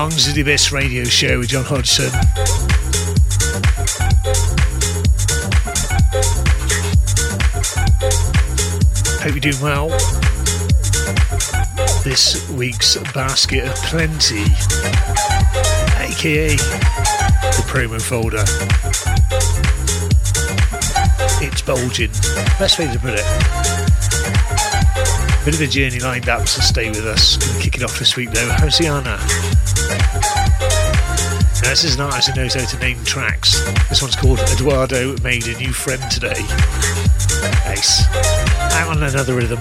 Along to the Abyss Radio Show with John Hodgson. Hope you're doing well. This week's basket of plenty, aka the promo folder. It's bulging. Best way to put it. Bit of a journey lined up, so stay with us. Gonna kick it off this week though. Hosiana. Now, this is an artist who knows how to name tracks. This one's called Eduardo Made a New Friend Today. Ace. Out on another rhythm.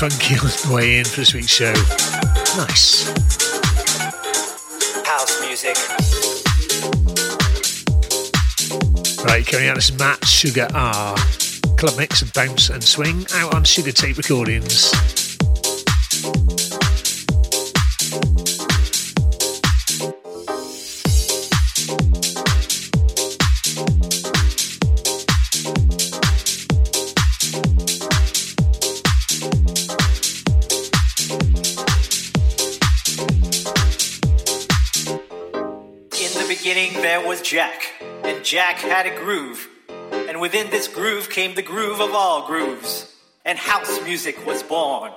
Funky on the way in for this week's show. Nice. House music. Right, coming out this Matt Sugar R. Club mix of bounce and swing out on Sugar Tape Recordings. Jack had a groove. And within this groove came the groove of all grooves, and house music was born.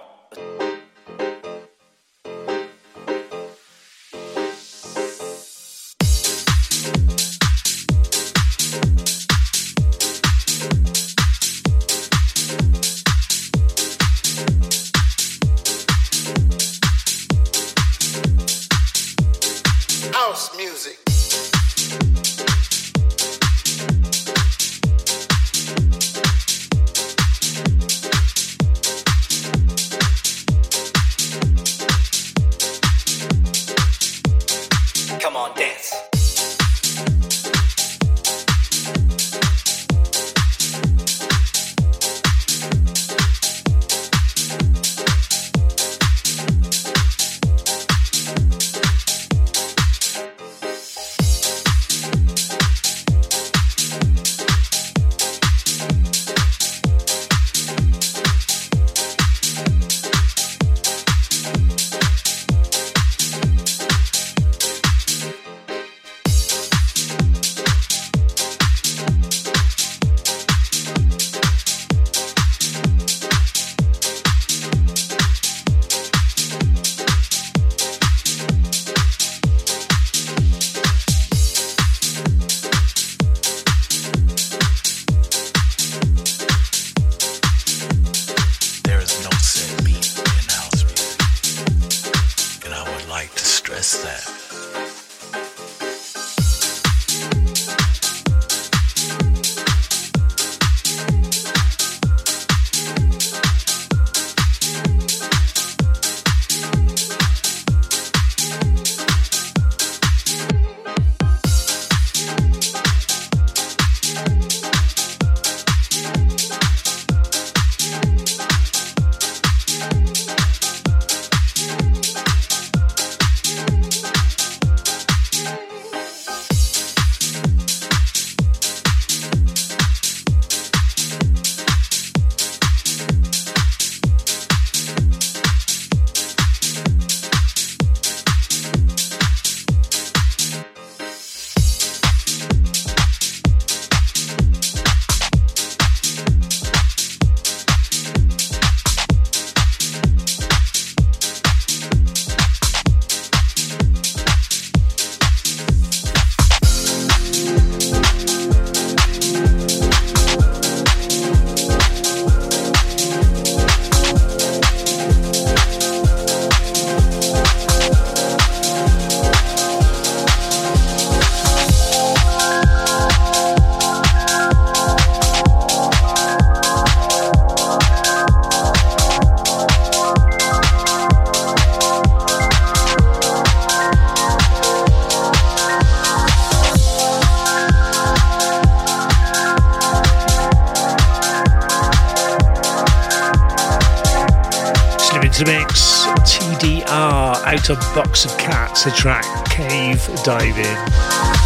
Of cats, a track Cave Diving.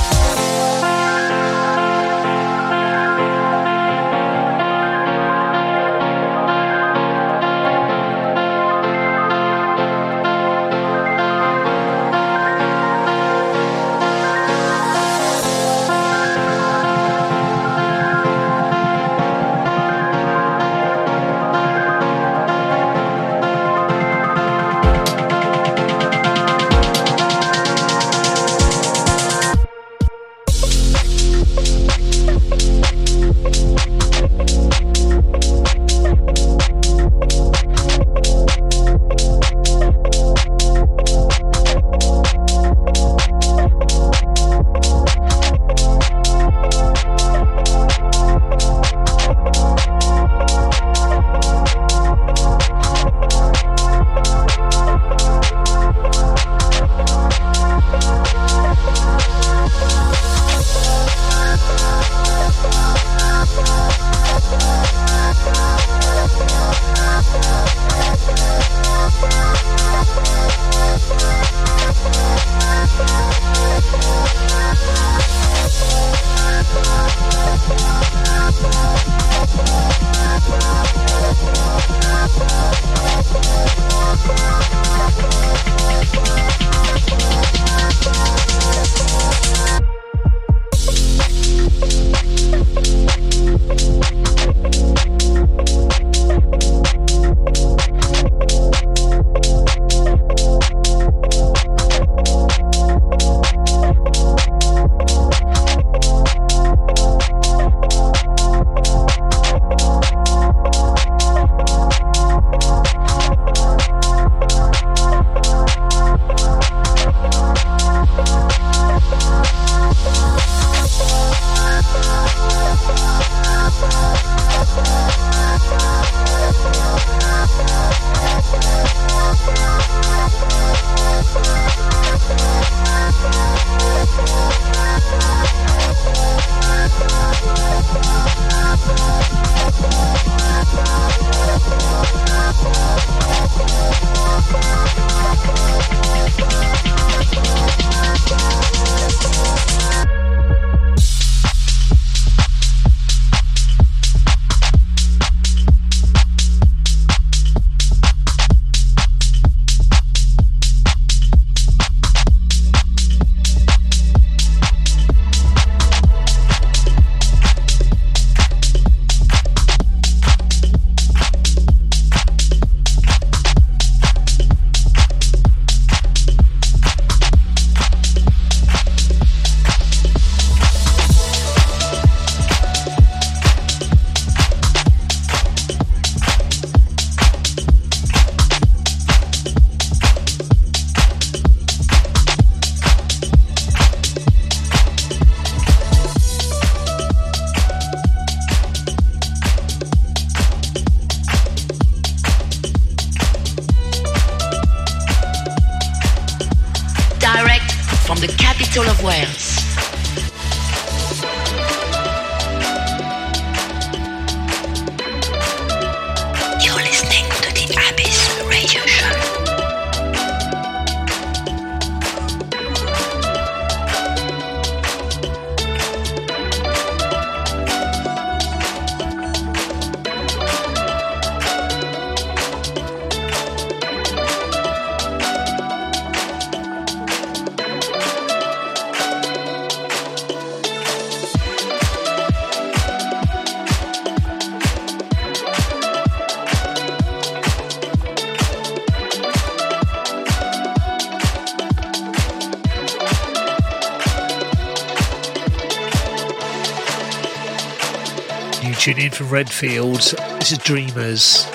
In from Redfield. This is Dreamers,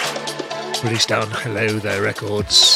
released on Hello There Records.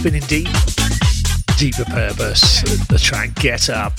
Spinning Deep, Deeper Purpose, the track Get Up.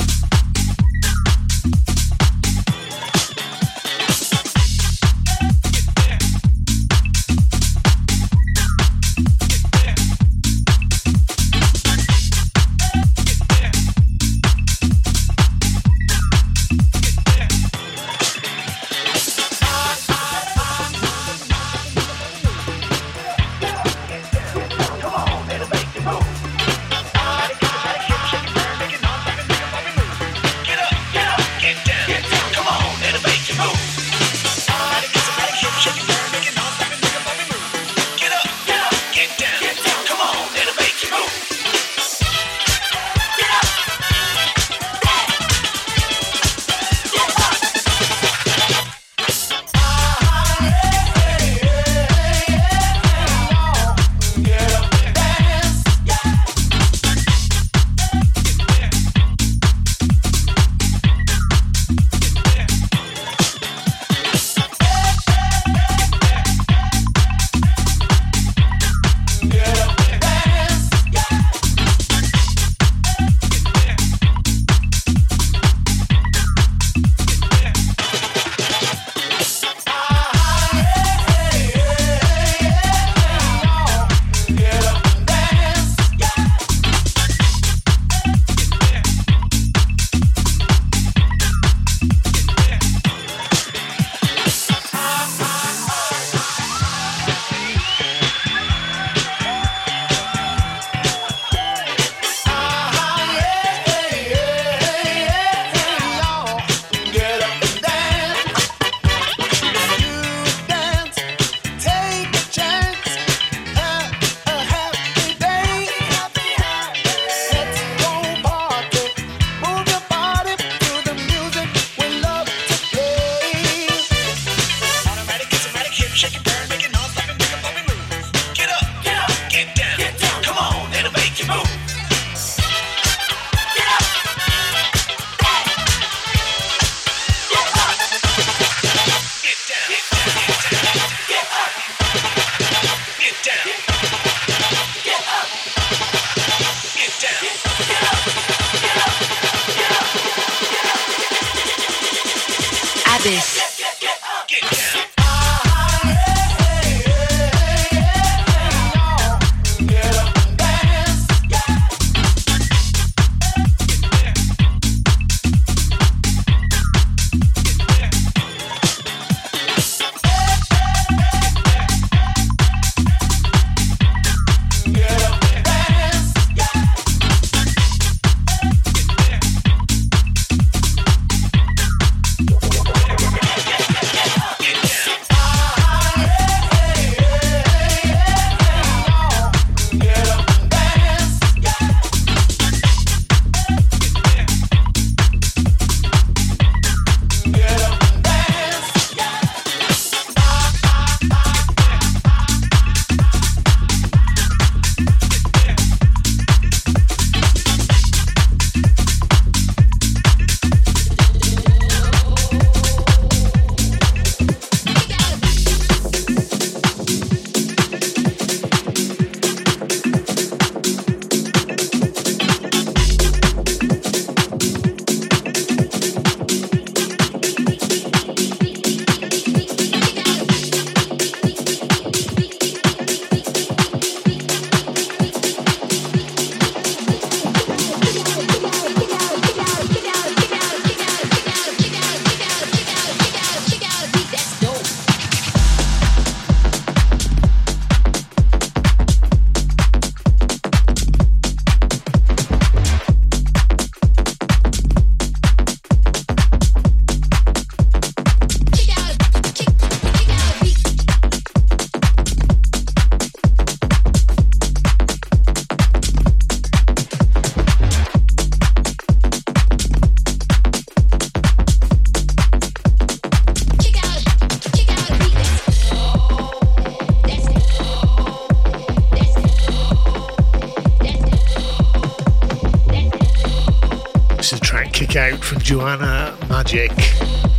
Magic.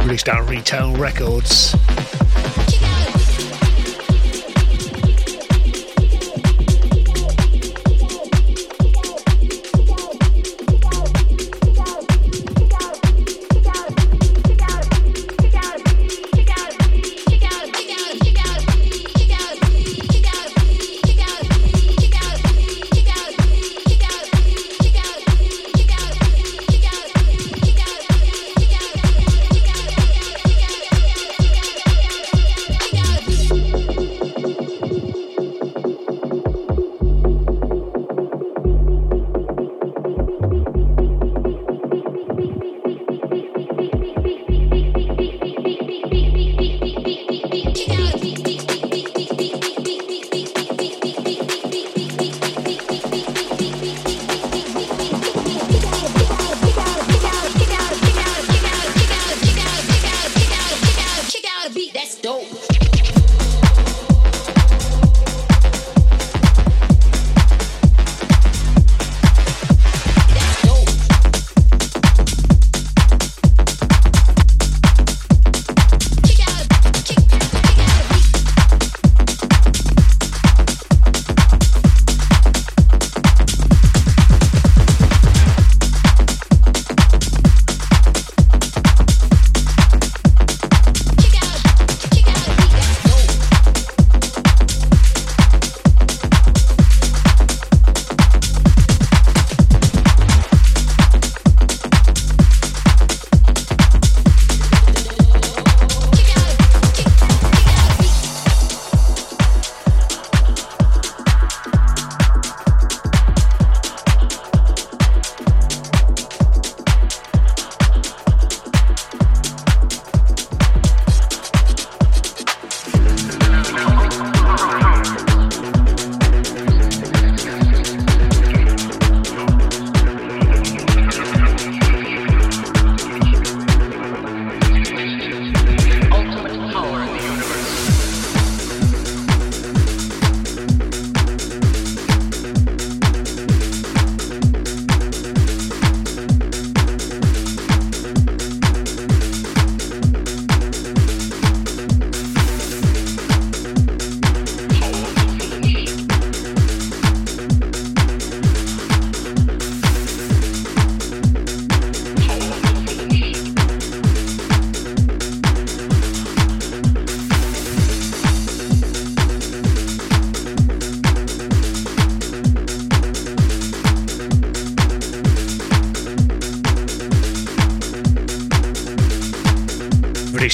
released out Retail Records.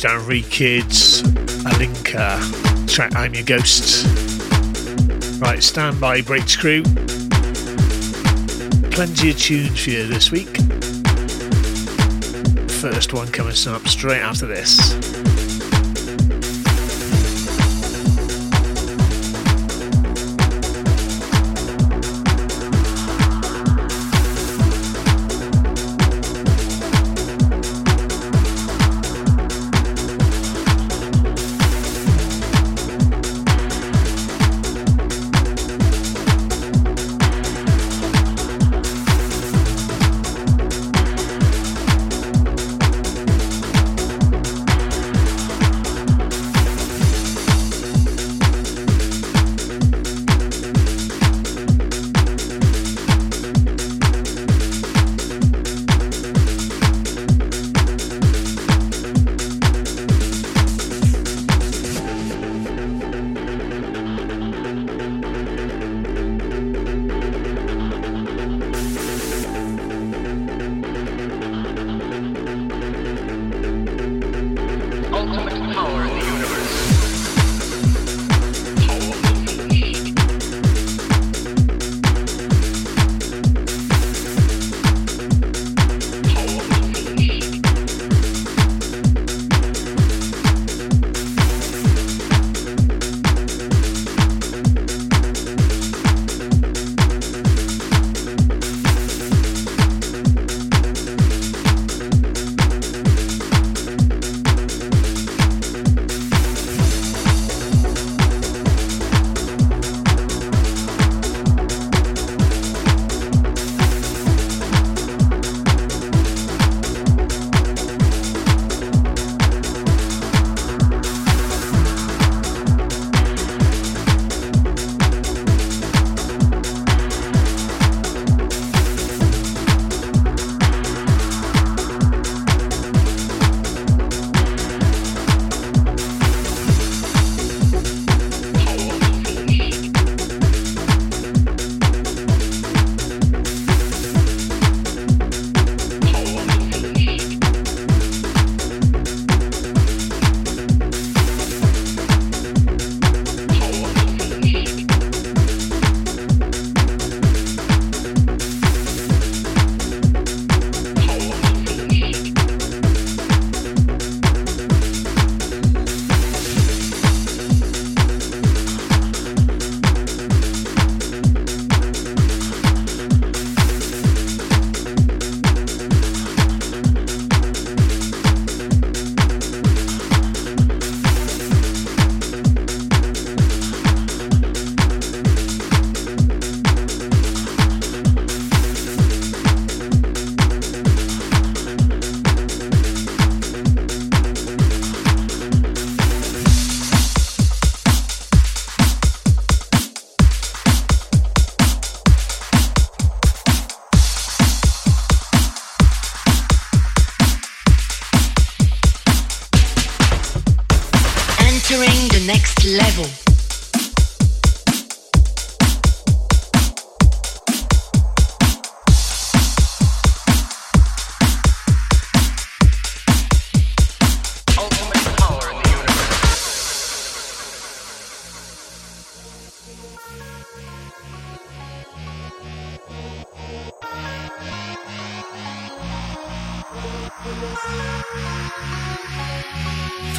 Rekids, Alinka, track I'm Your Ghost. Right, stand by, Breaks Crew. Plenty of tunes for you this week. First one coming up straight after this.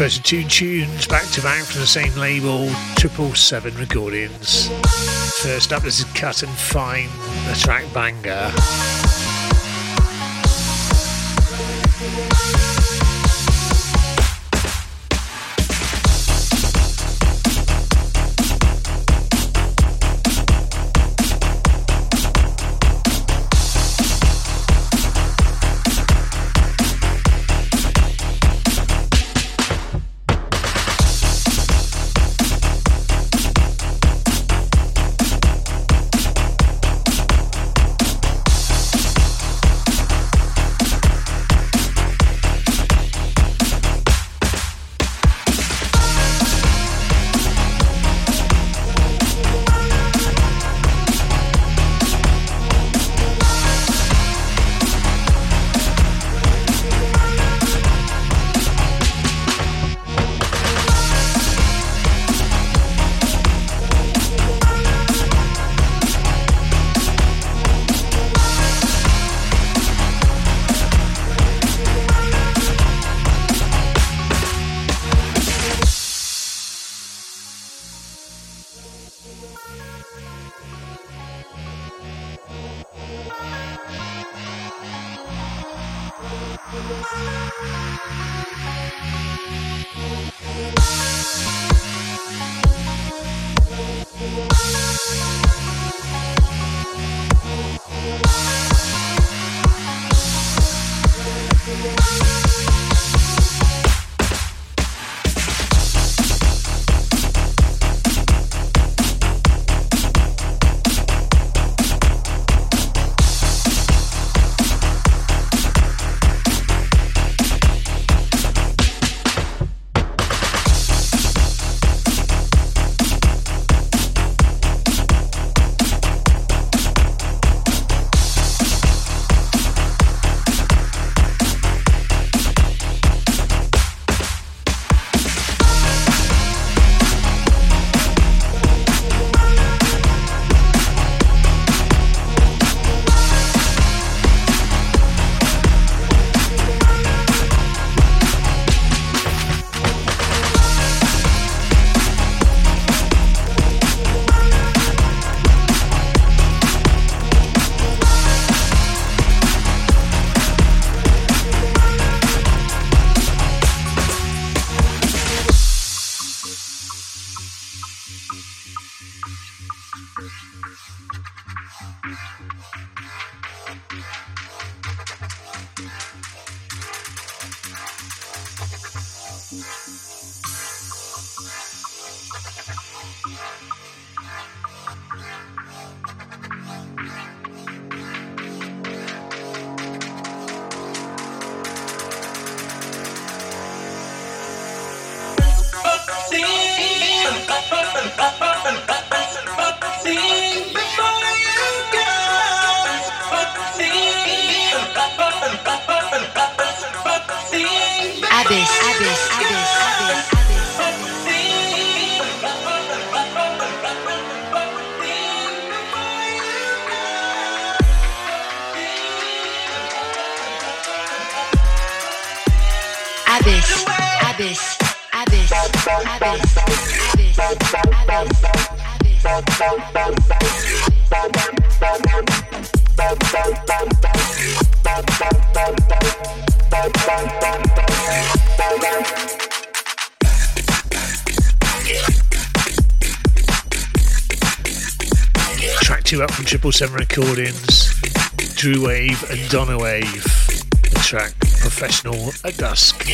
First two tunes back to back from the same label, Triple Seven Recordings. First up, this is Cut and Fine, the track Banger. Seven Recordings, Drew Wave and Donna Wave. The track Professional at Dusk.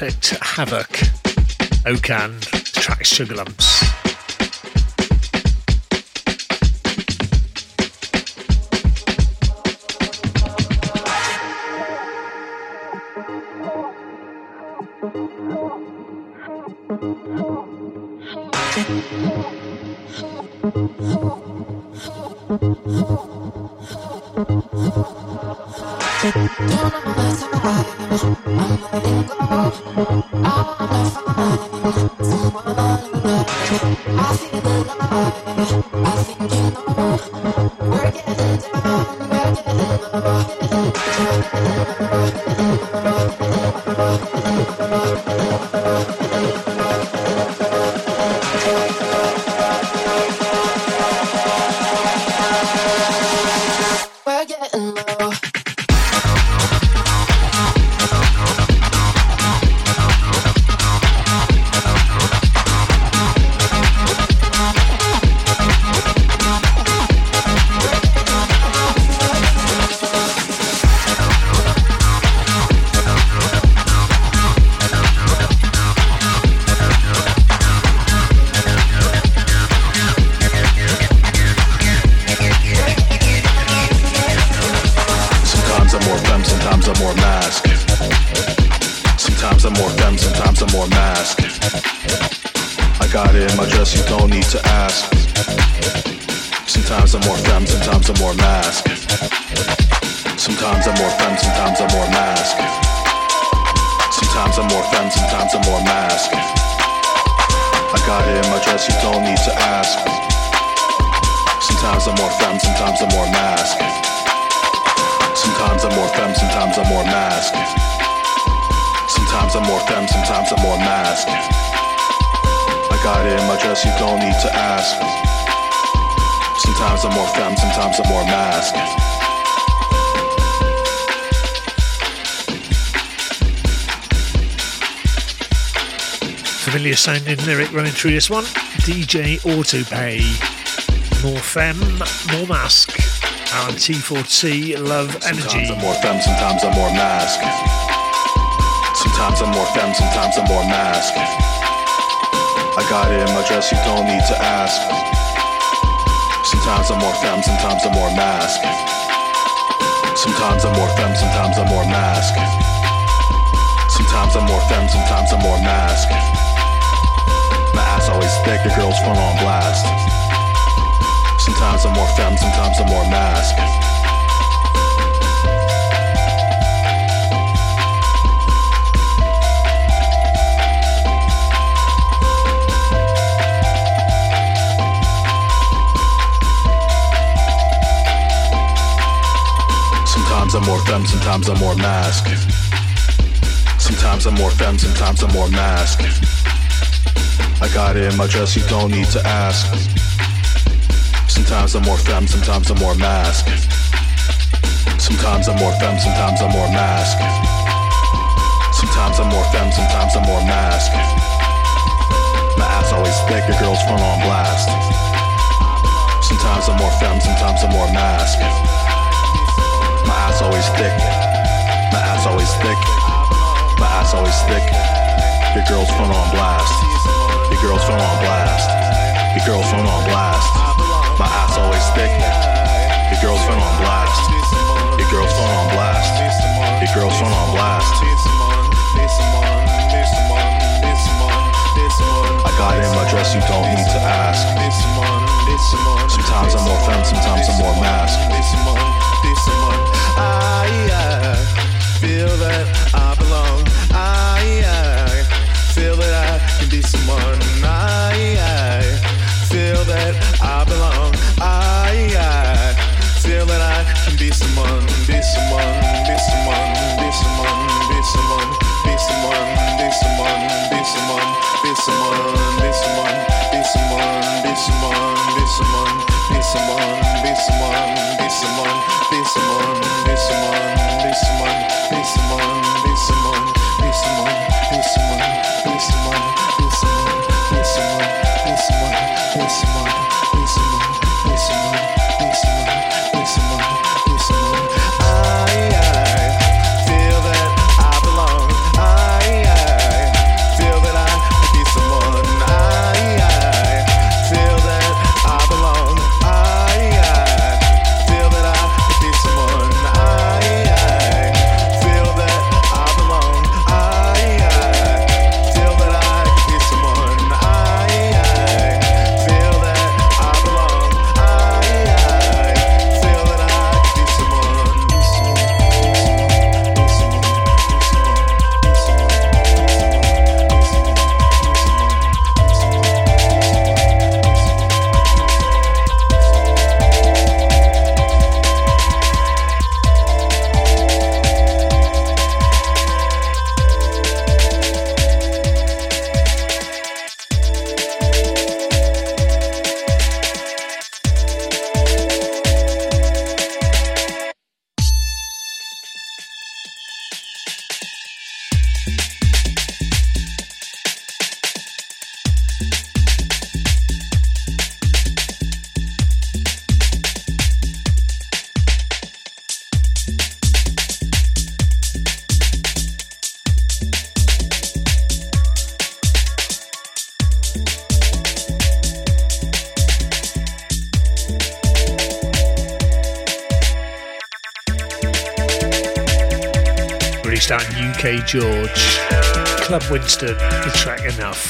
Perfect havoc. Okan, track Sugar Lumps. Through this one. DJ Autopay. More Femme, More Mask. And T4T, Love Energy. Sometimes I'm more Femme, sometimes I'm more Mask. Sometimes I'm more Femme, sometimes I'm more Mask. I got it in my dress, you don't need to ask. Sometimes I'm more Femme, sometimes I'm more Mask. Sometimes I'm more Femme, sometimes I'm more Mask. Sometimes I'm more Femme, sometimes I'm more Mask always thick, your girl's front on blast. Sometimes I'm more femme, sometimes I'm more mask. Sometimes I'm more femme, sometimes I'm more mask. Sometimes I'm more femme, sometimes I'm more mask. I got it in my dress, you don't need to ask. Sometimes I'm more femme, sometimes I'm more mask. Sometimes I'm more femme, sometimes I'm more mask. Sometimes I'm more femme, sometimes I'm more mask. My ass always thick, your girl's front on blast. Sometimes I'm more femme, sometimes I'm more mask. My ass always thick. My ass always thick. My ass always thick. Your girl's front on blast. Your girl's phone on blast. Your girl's phone on blast. My ass always thick. Your girl's phone on blast. Your girl's phone on blast. Your girl's phone on blast. I got in my dress, you don't need to ask. Sometimes I'm more femme, sometimes I'm more mask. I uh, feel that I belong. I uh, feel that I can be someone. Someone, be someone, be someone, be someone, be someone, George. Club Winston, the track Enough.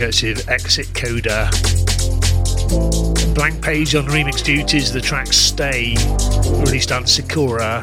Exit Coda. Blank Page on remix duties, the track Stay, released on Sakura.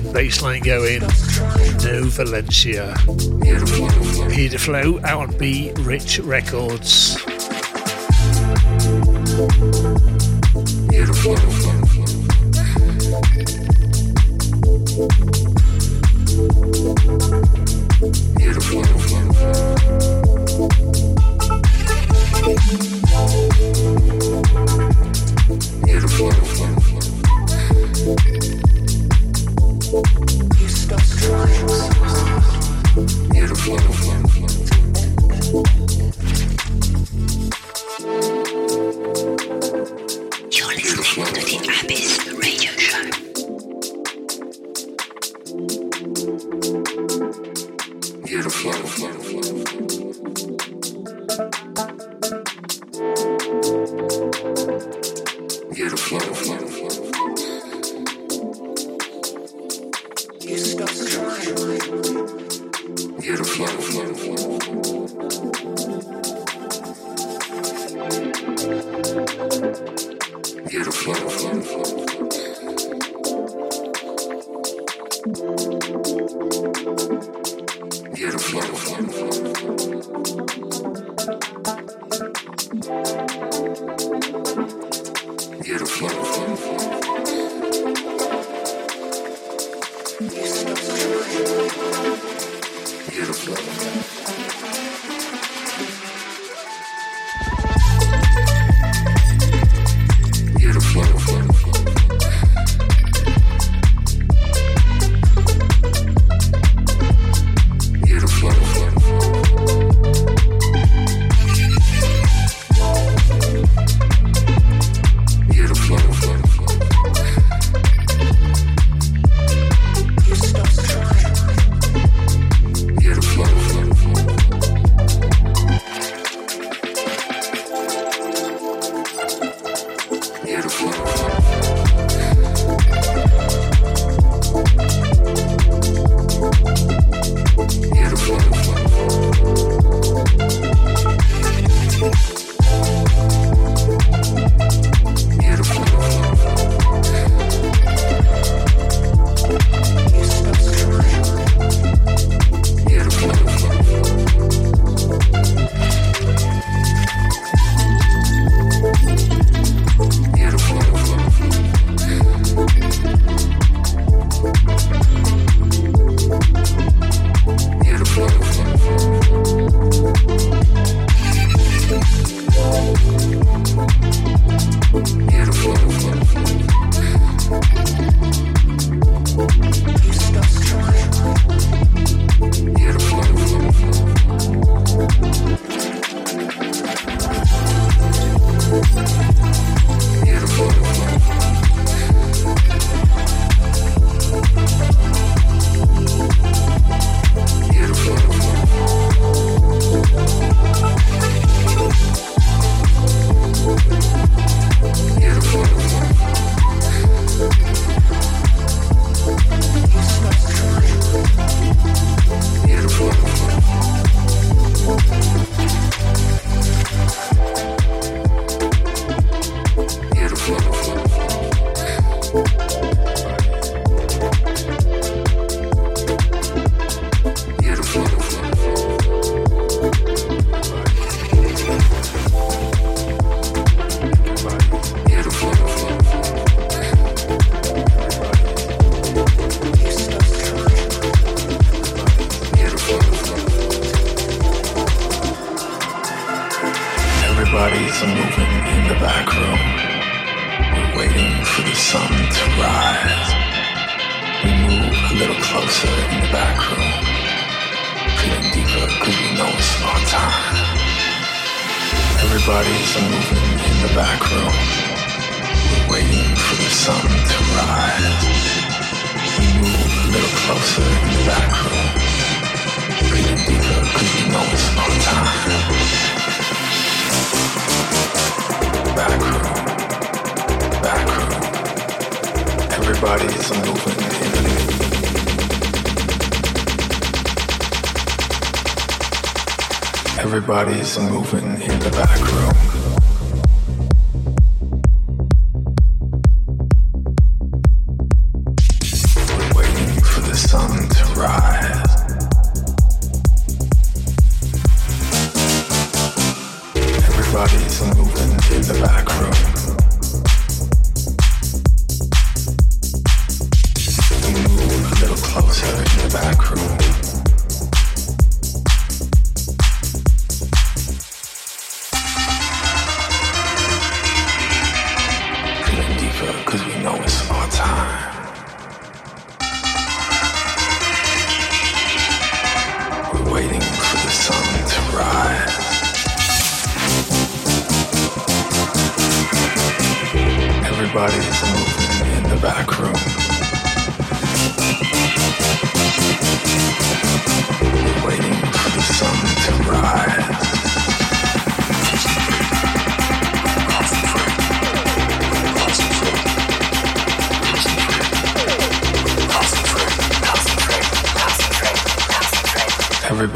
Driving bassline going. No Valencia. Here to flow out on B Rich Records.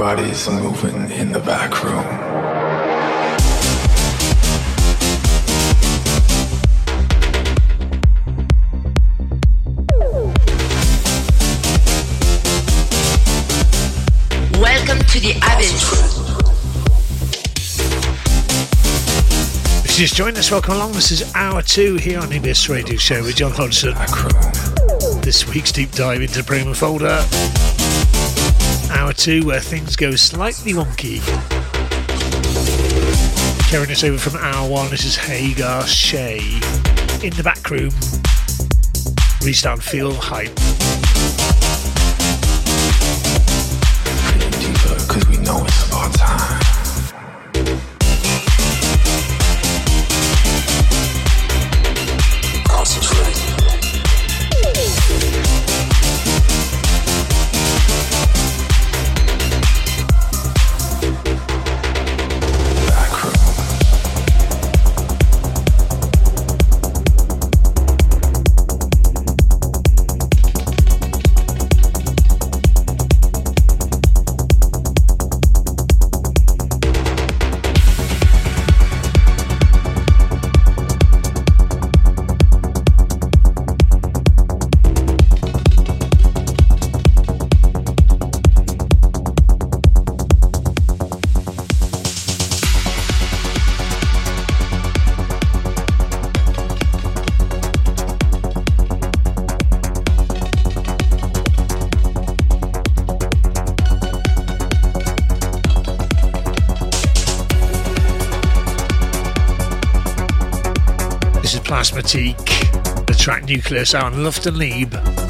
Everybody's moving in the back room. Welcome to the Abyss. If you just joined us, welcome along. This is hour two here on Abyss Radio Show with John Hodgson. This week's deep dive into the promo folder hour two where things go slightly wonky. Carrying us over from hour one, this is Hagar Shay in the back room. Restart Feel Hype. Out on Luft and Liebe.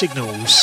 Signals.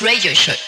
Radio Show.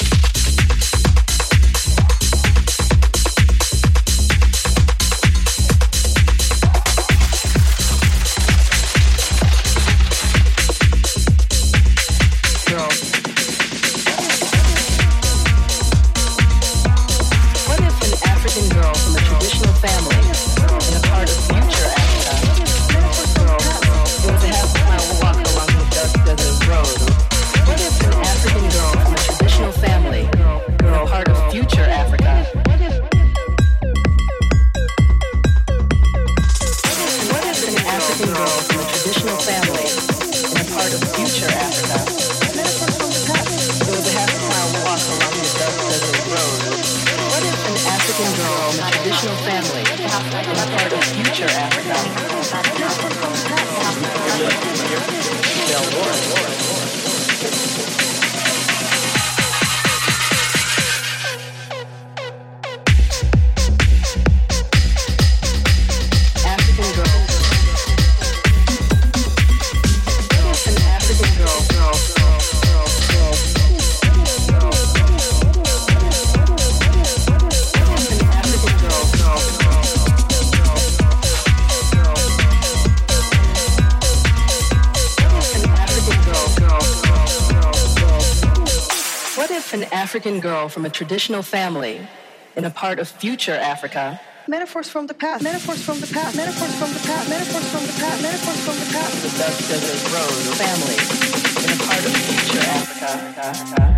from a traditional family in a part of future Africa. Metaphors from the past, metaphors from the past, metaphors from the past, metaphors from the past, metaphors from the past. The Dutch Desert Rose family in a part of future Africa.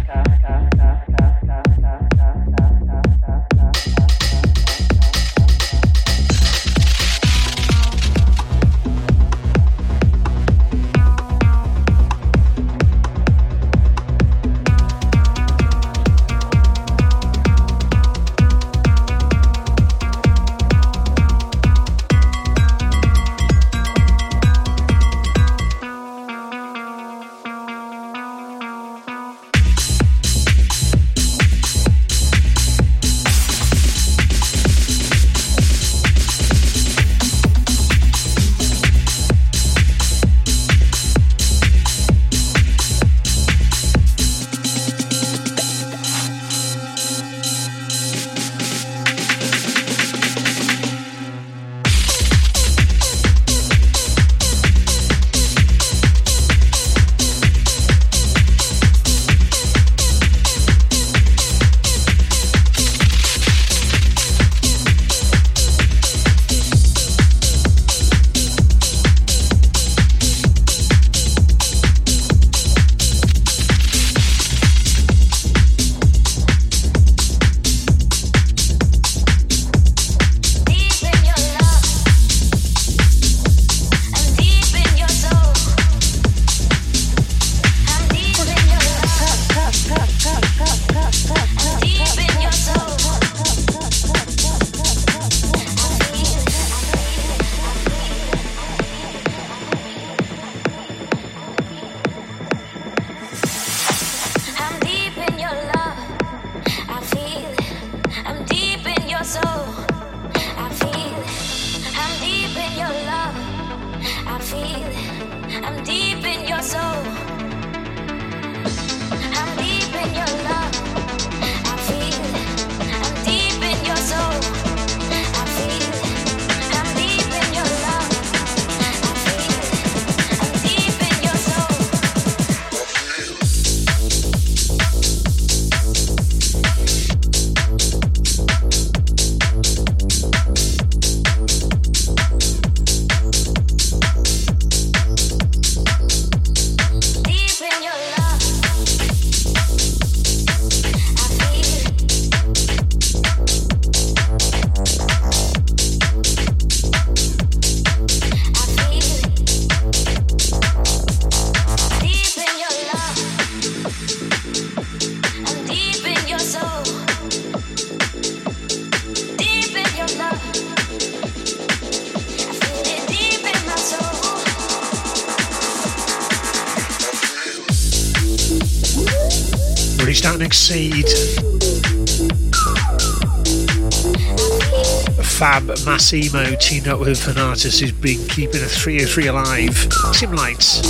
Massimo teamed up with an artist who's been keeping a 303 alive. Tim Lights.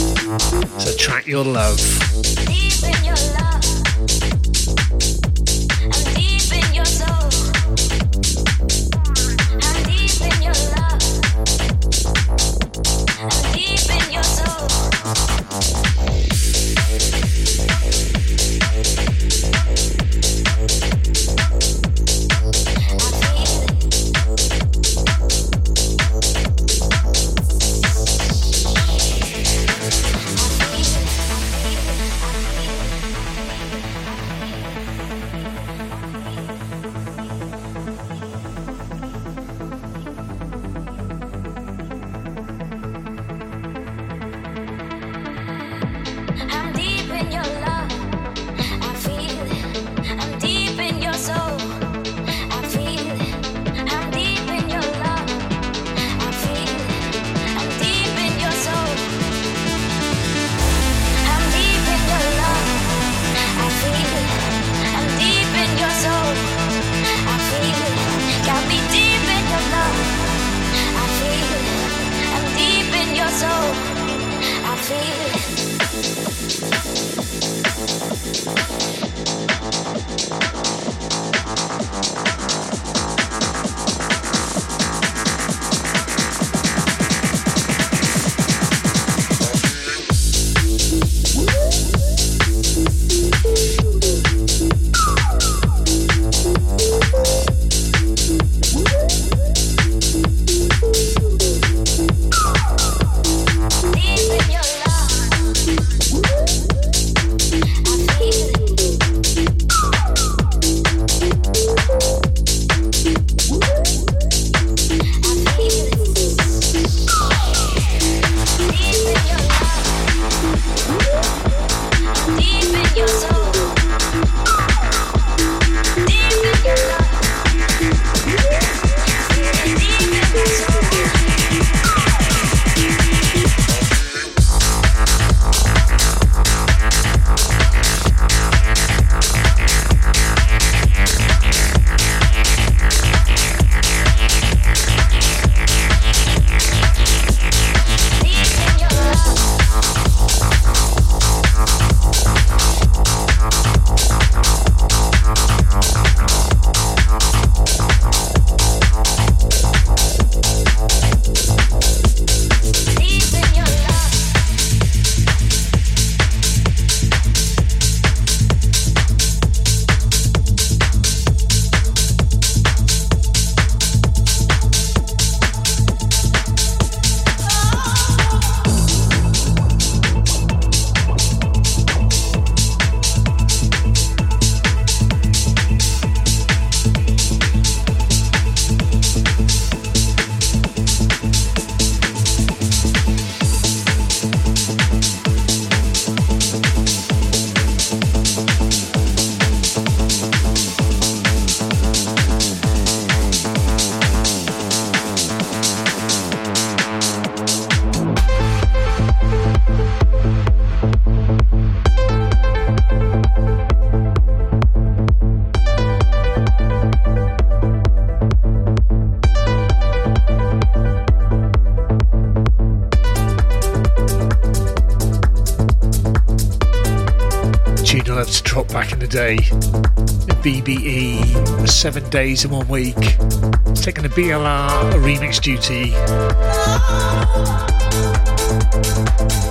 So track your love. Day. BBE, seven days in one week. It's taking a BLR a remix duty.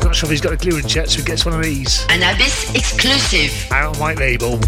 Not sure if he's got a clearance jet, so he gets one of these. An Abyss exclusive. Out on white label.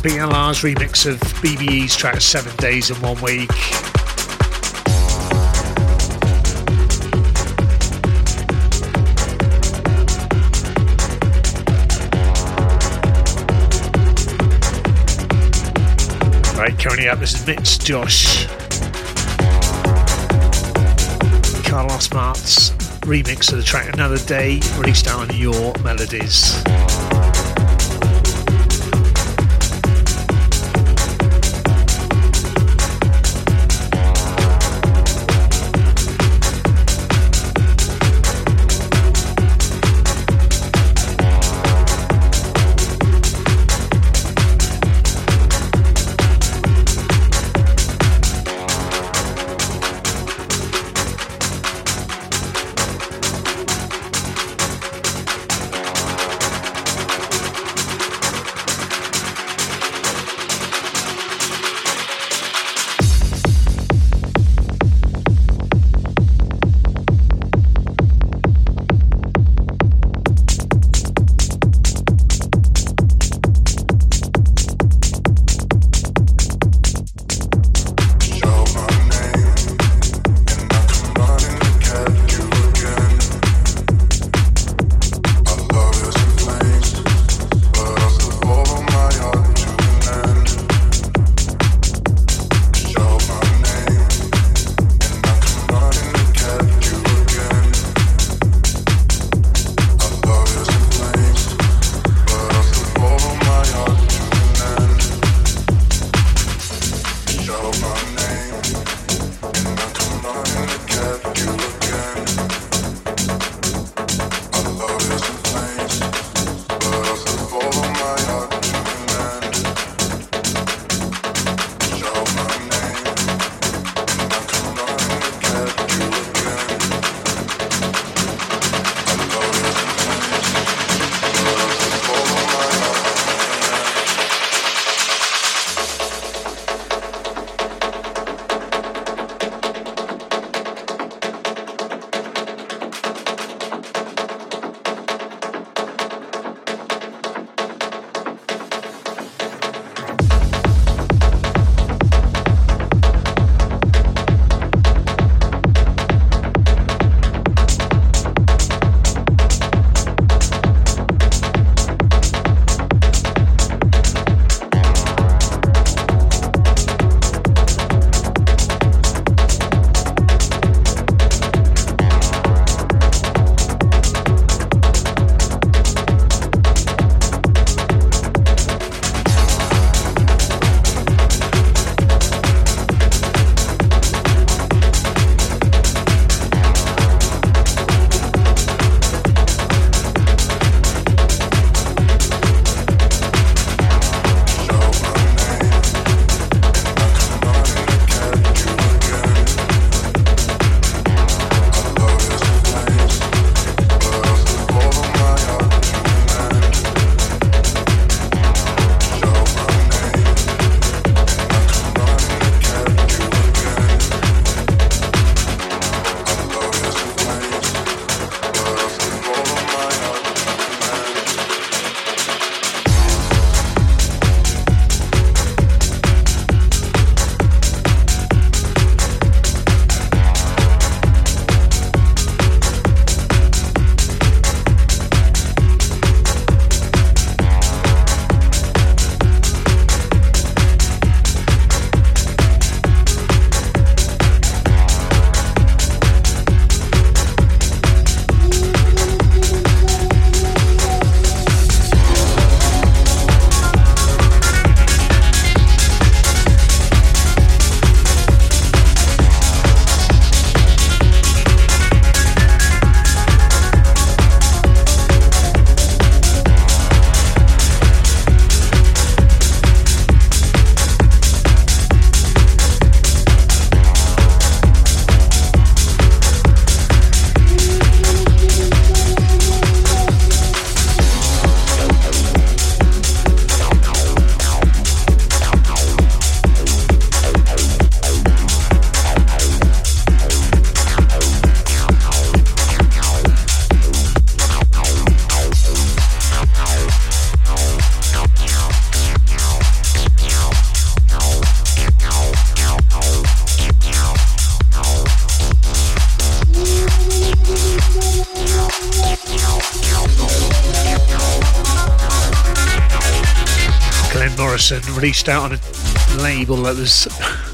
BLR's remix of BBE's track Seven Days in One Week. Right, currently up, this is Mitch Josh. Carlos Mart's remix of the track Another Day, released on Your Melodies. Released out on a label that was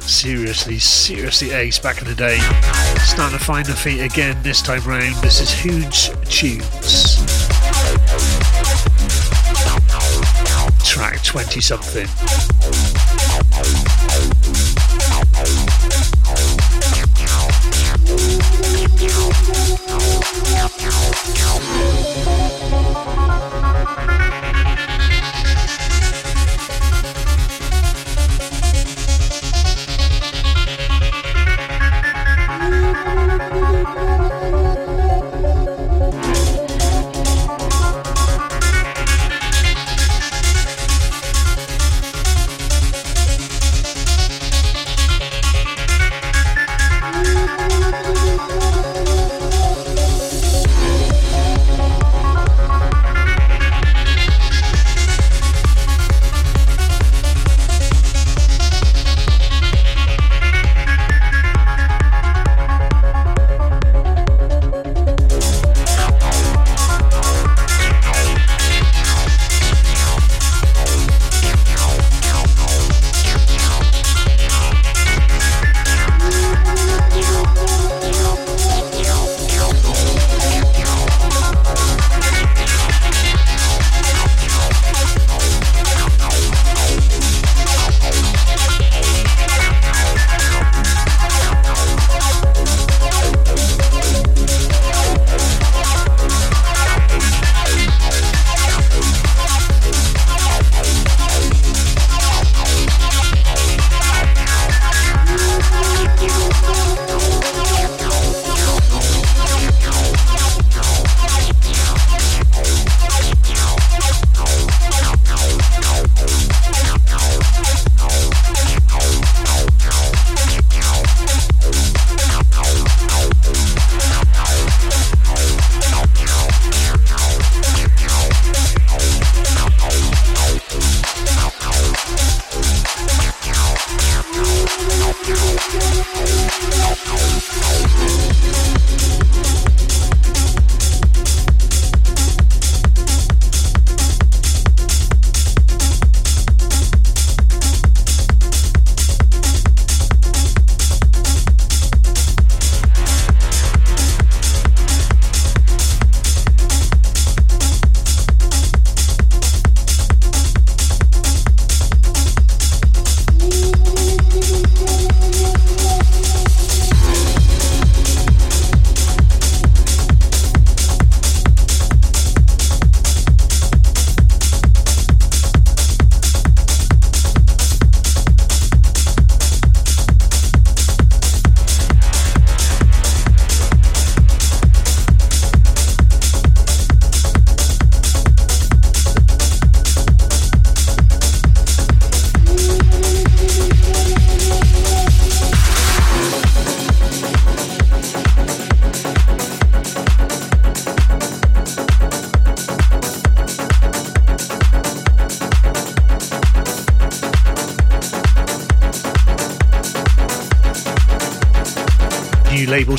seriously, seriously ace back in the day. Starting to find their feet again this time round. This is Hooj Choons. Track 20 something.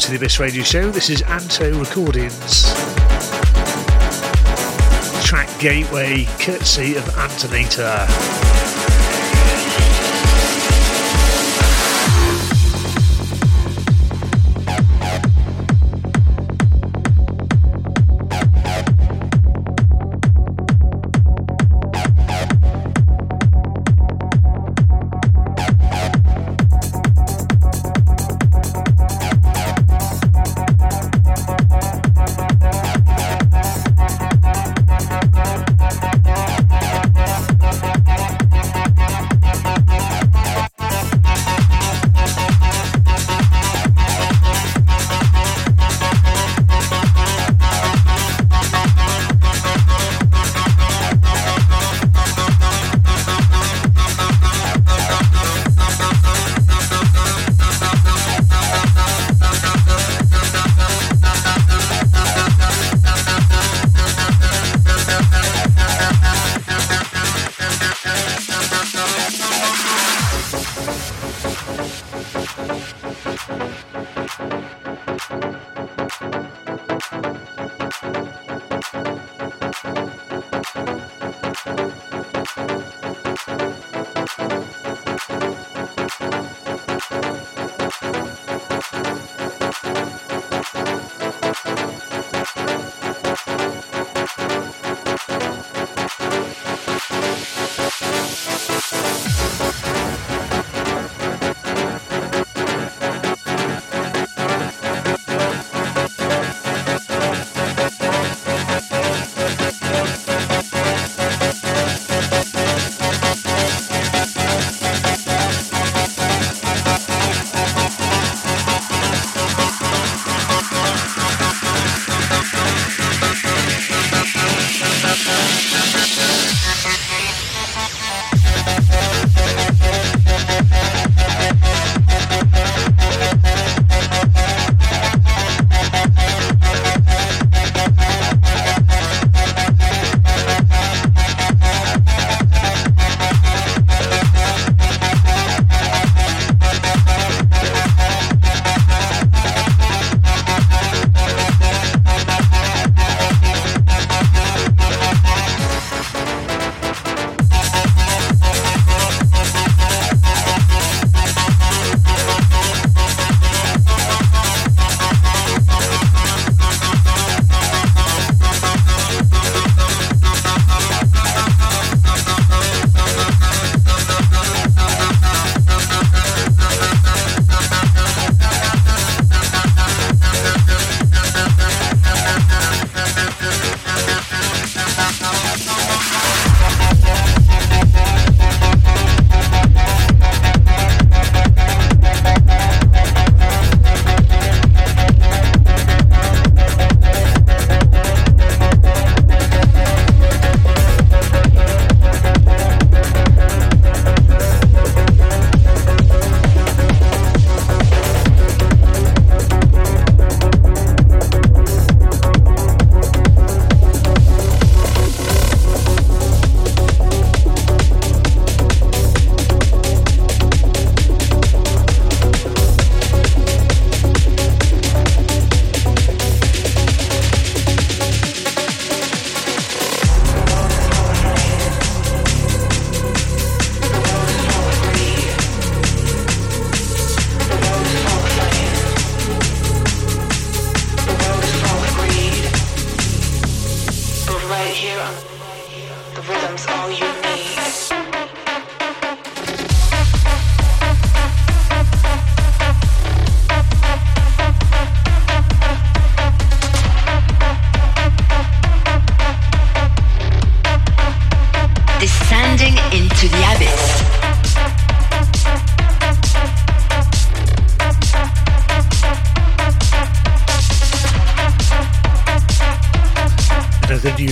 To the Abyss Radio Show. This is Anto Recordings. Track Gateway, courtesy of Antonator.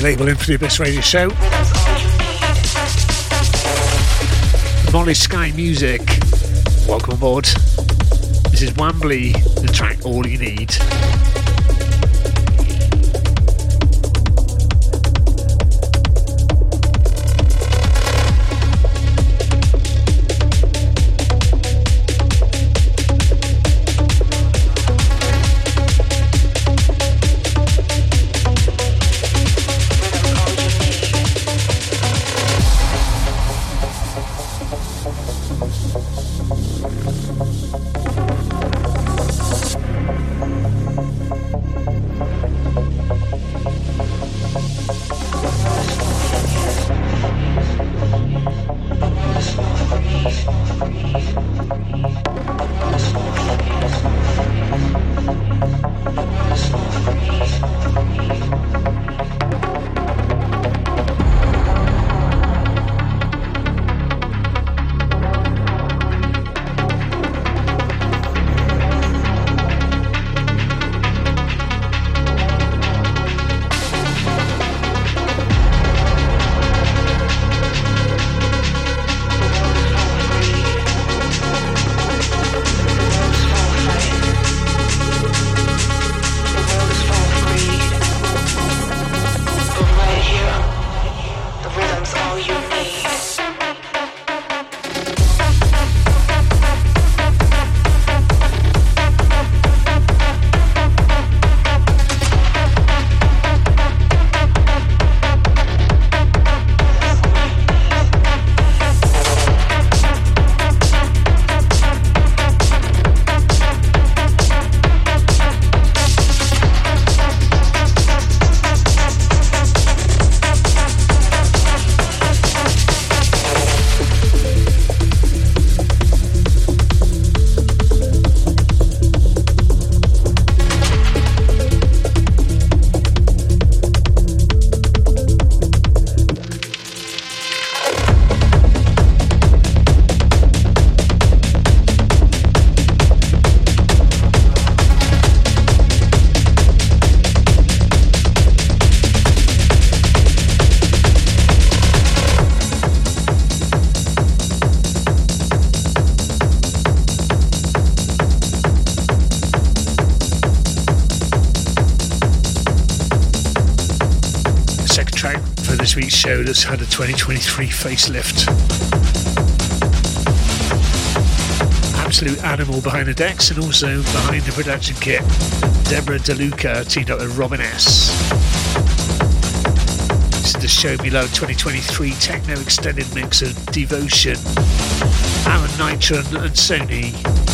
Label in Abyss Radio Show. Molly Sky Music, welcome aboard. This is Wambly, the track All You Need. Show that's had a 2023 facelift. Absolute animal behind the decks and also behind the production kit. Deborah De Luca teamed up with Robin S. This is the Show Me Love 2023 techno extended mix of Devotion, Aaron Nitron and Sony.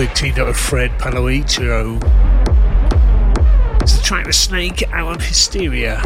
Delvig teamed up with Fred Paloitro. It's the track The Snake out on Hysteria.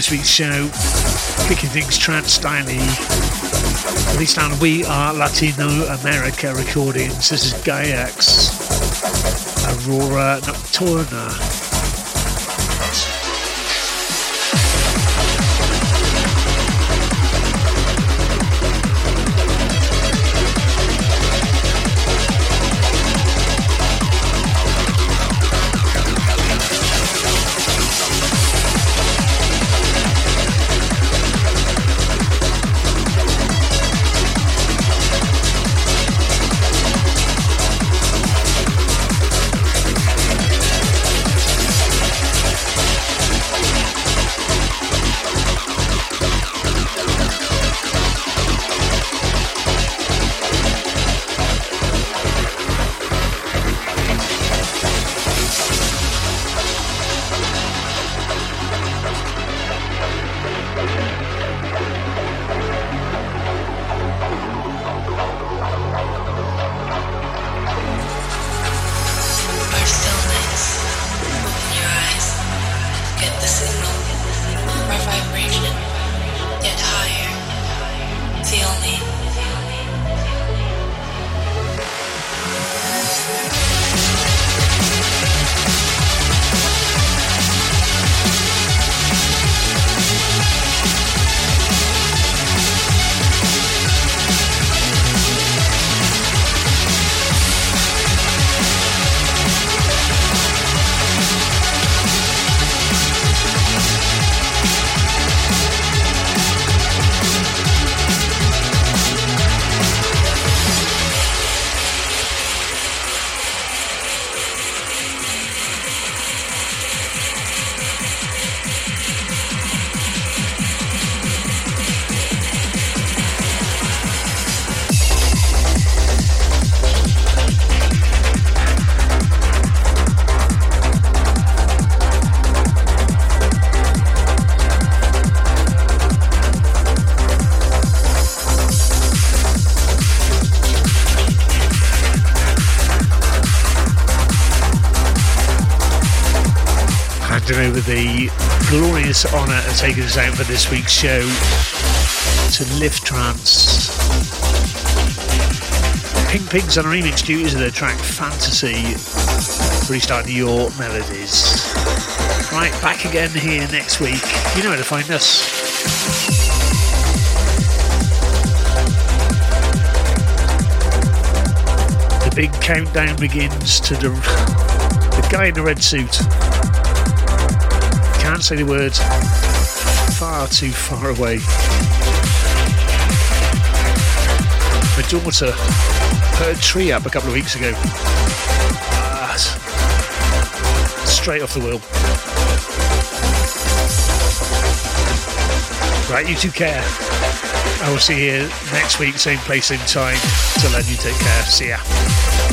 This week's show. Kicking things trance styly. Released on We Are Latino America Recordings. This is Gaiax. Aurora Nocturna. Glorious honour of taking us out for this week's show to Lift Trance. Pink Pigs on a remix duties of their track Fantasy, restarting your melodies. Right, back again here next week. You know where to find us. The big countdown begins to the, the guy in the red suit. Can't say the word. Far too far away. My daughter put a tree up a couple of weeks ago. Ah, straight off the wheel. Right, you two care. I will see you next week, same place, same time. Till then, you take care. See ya.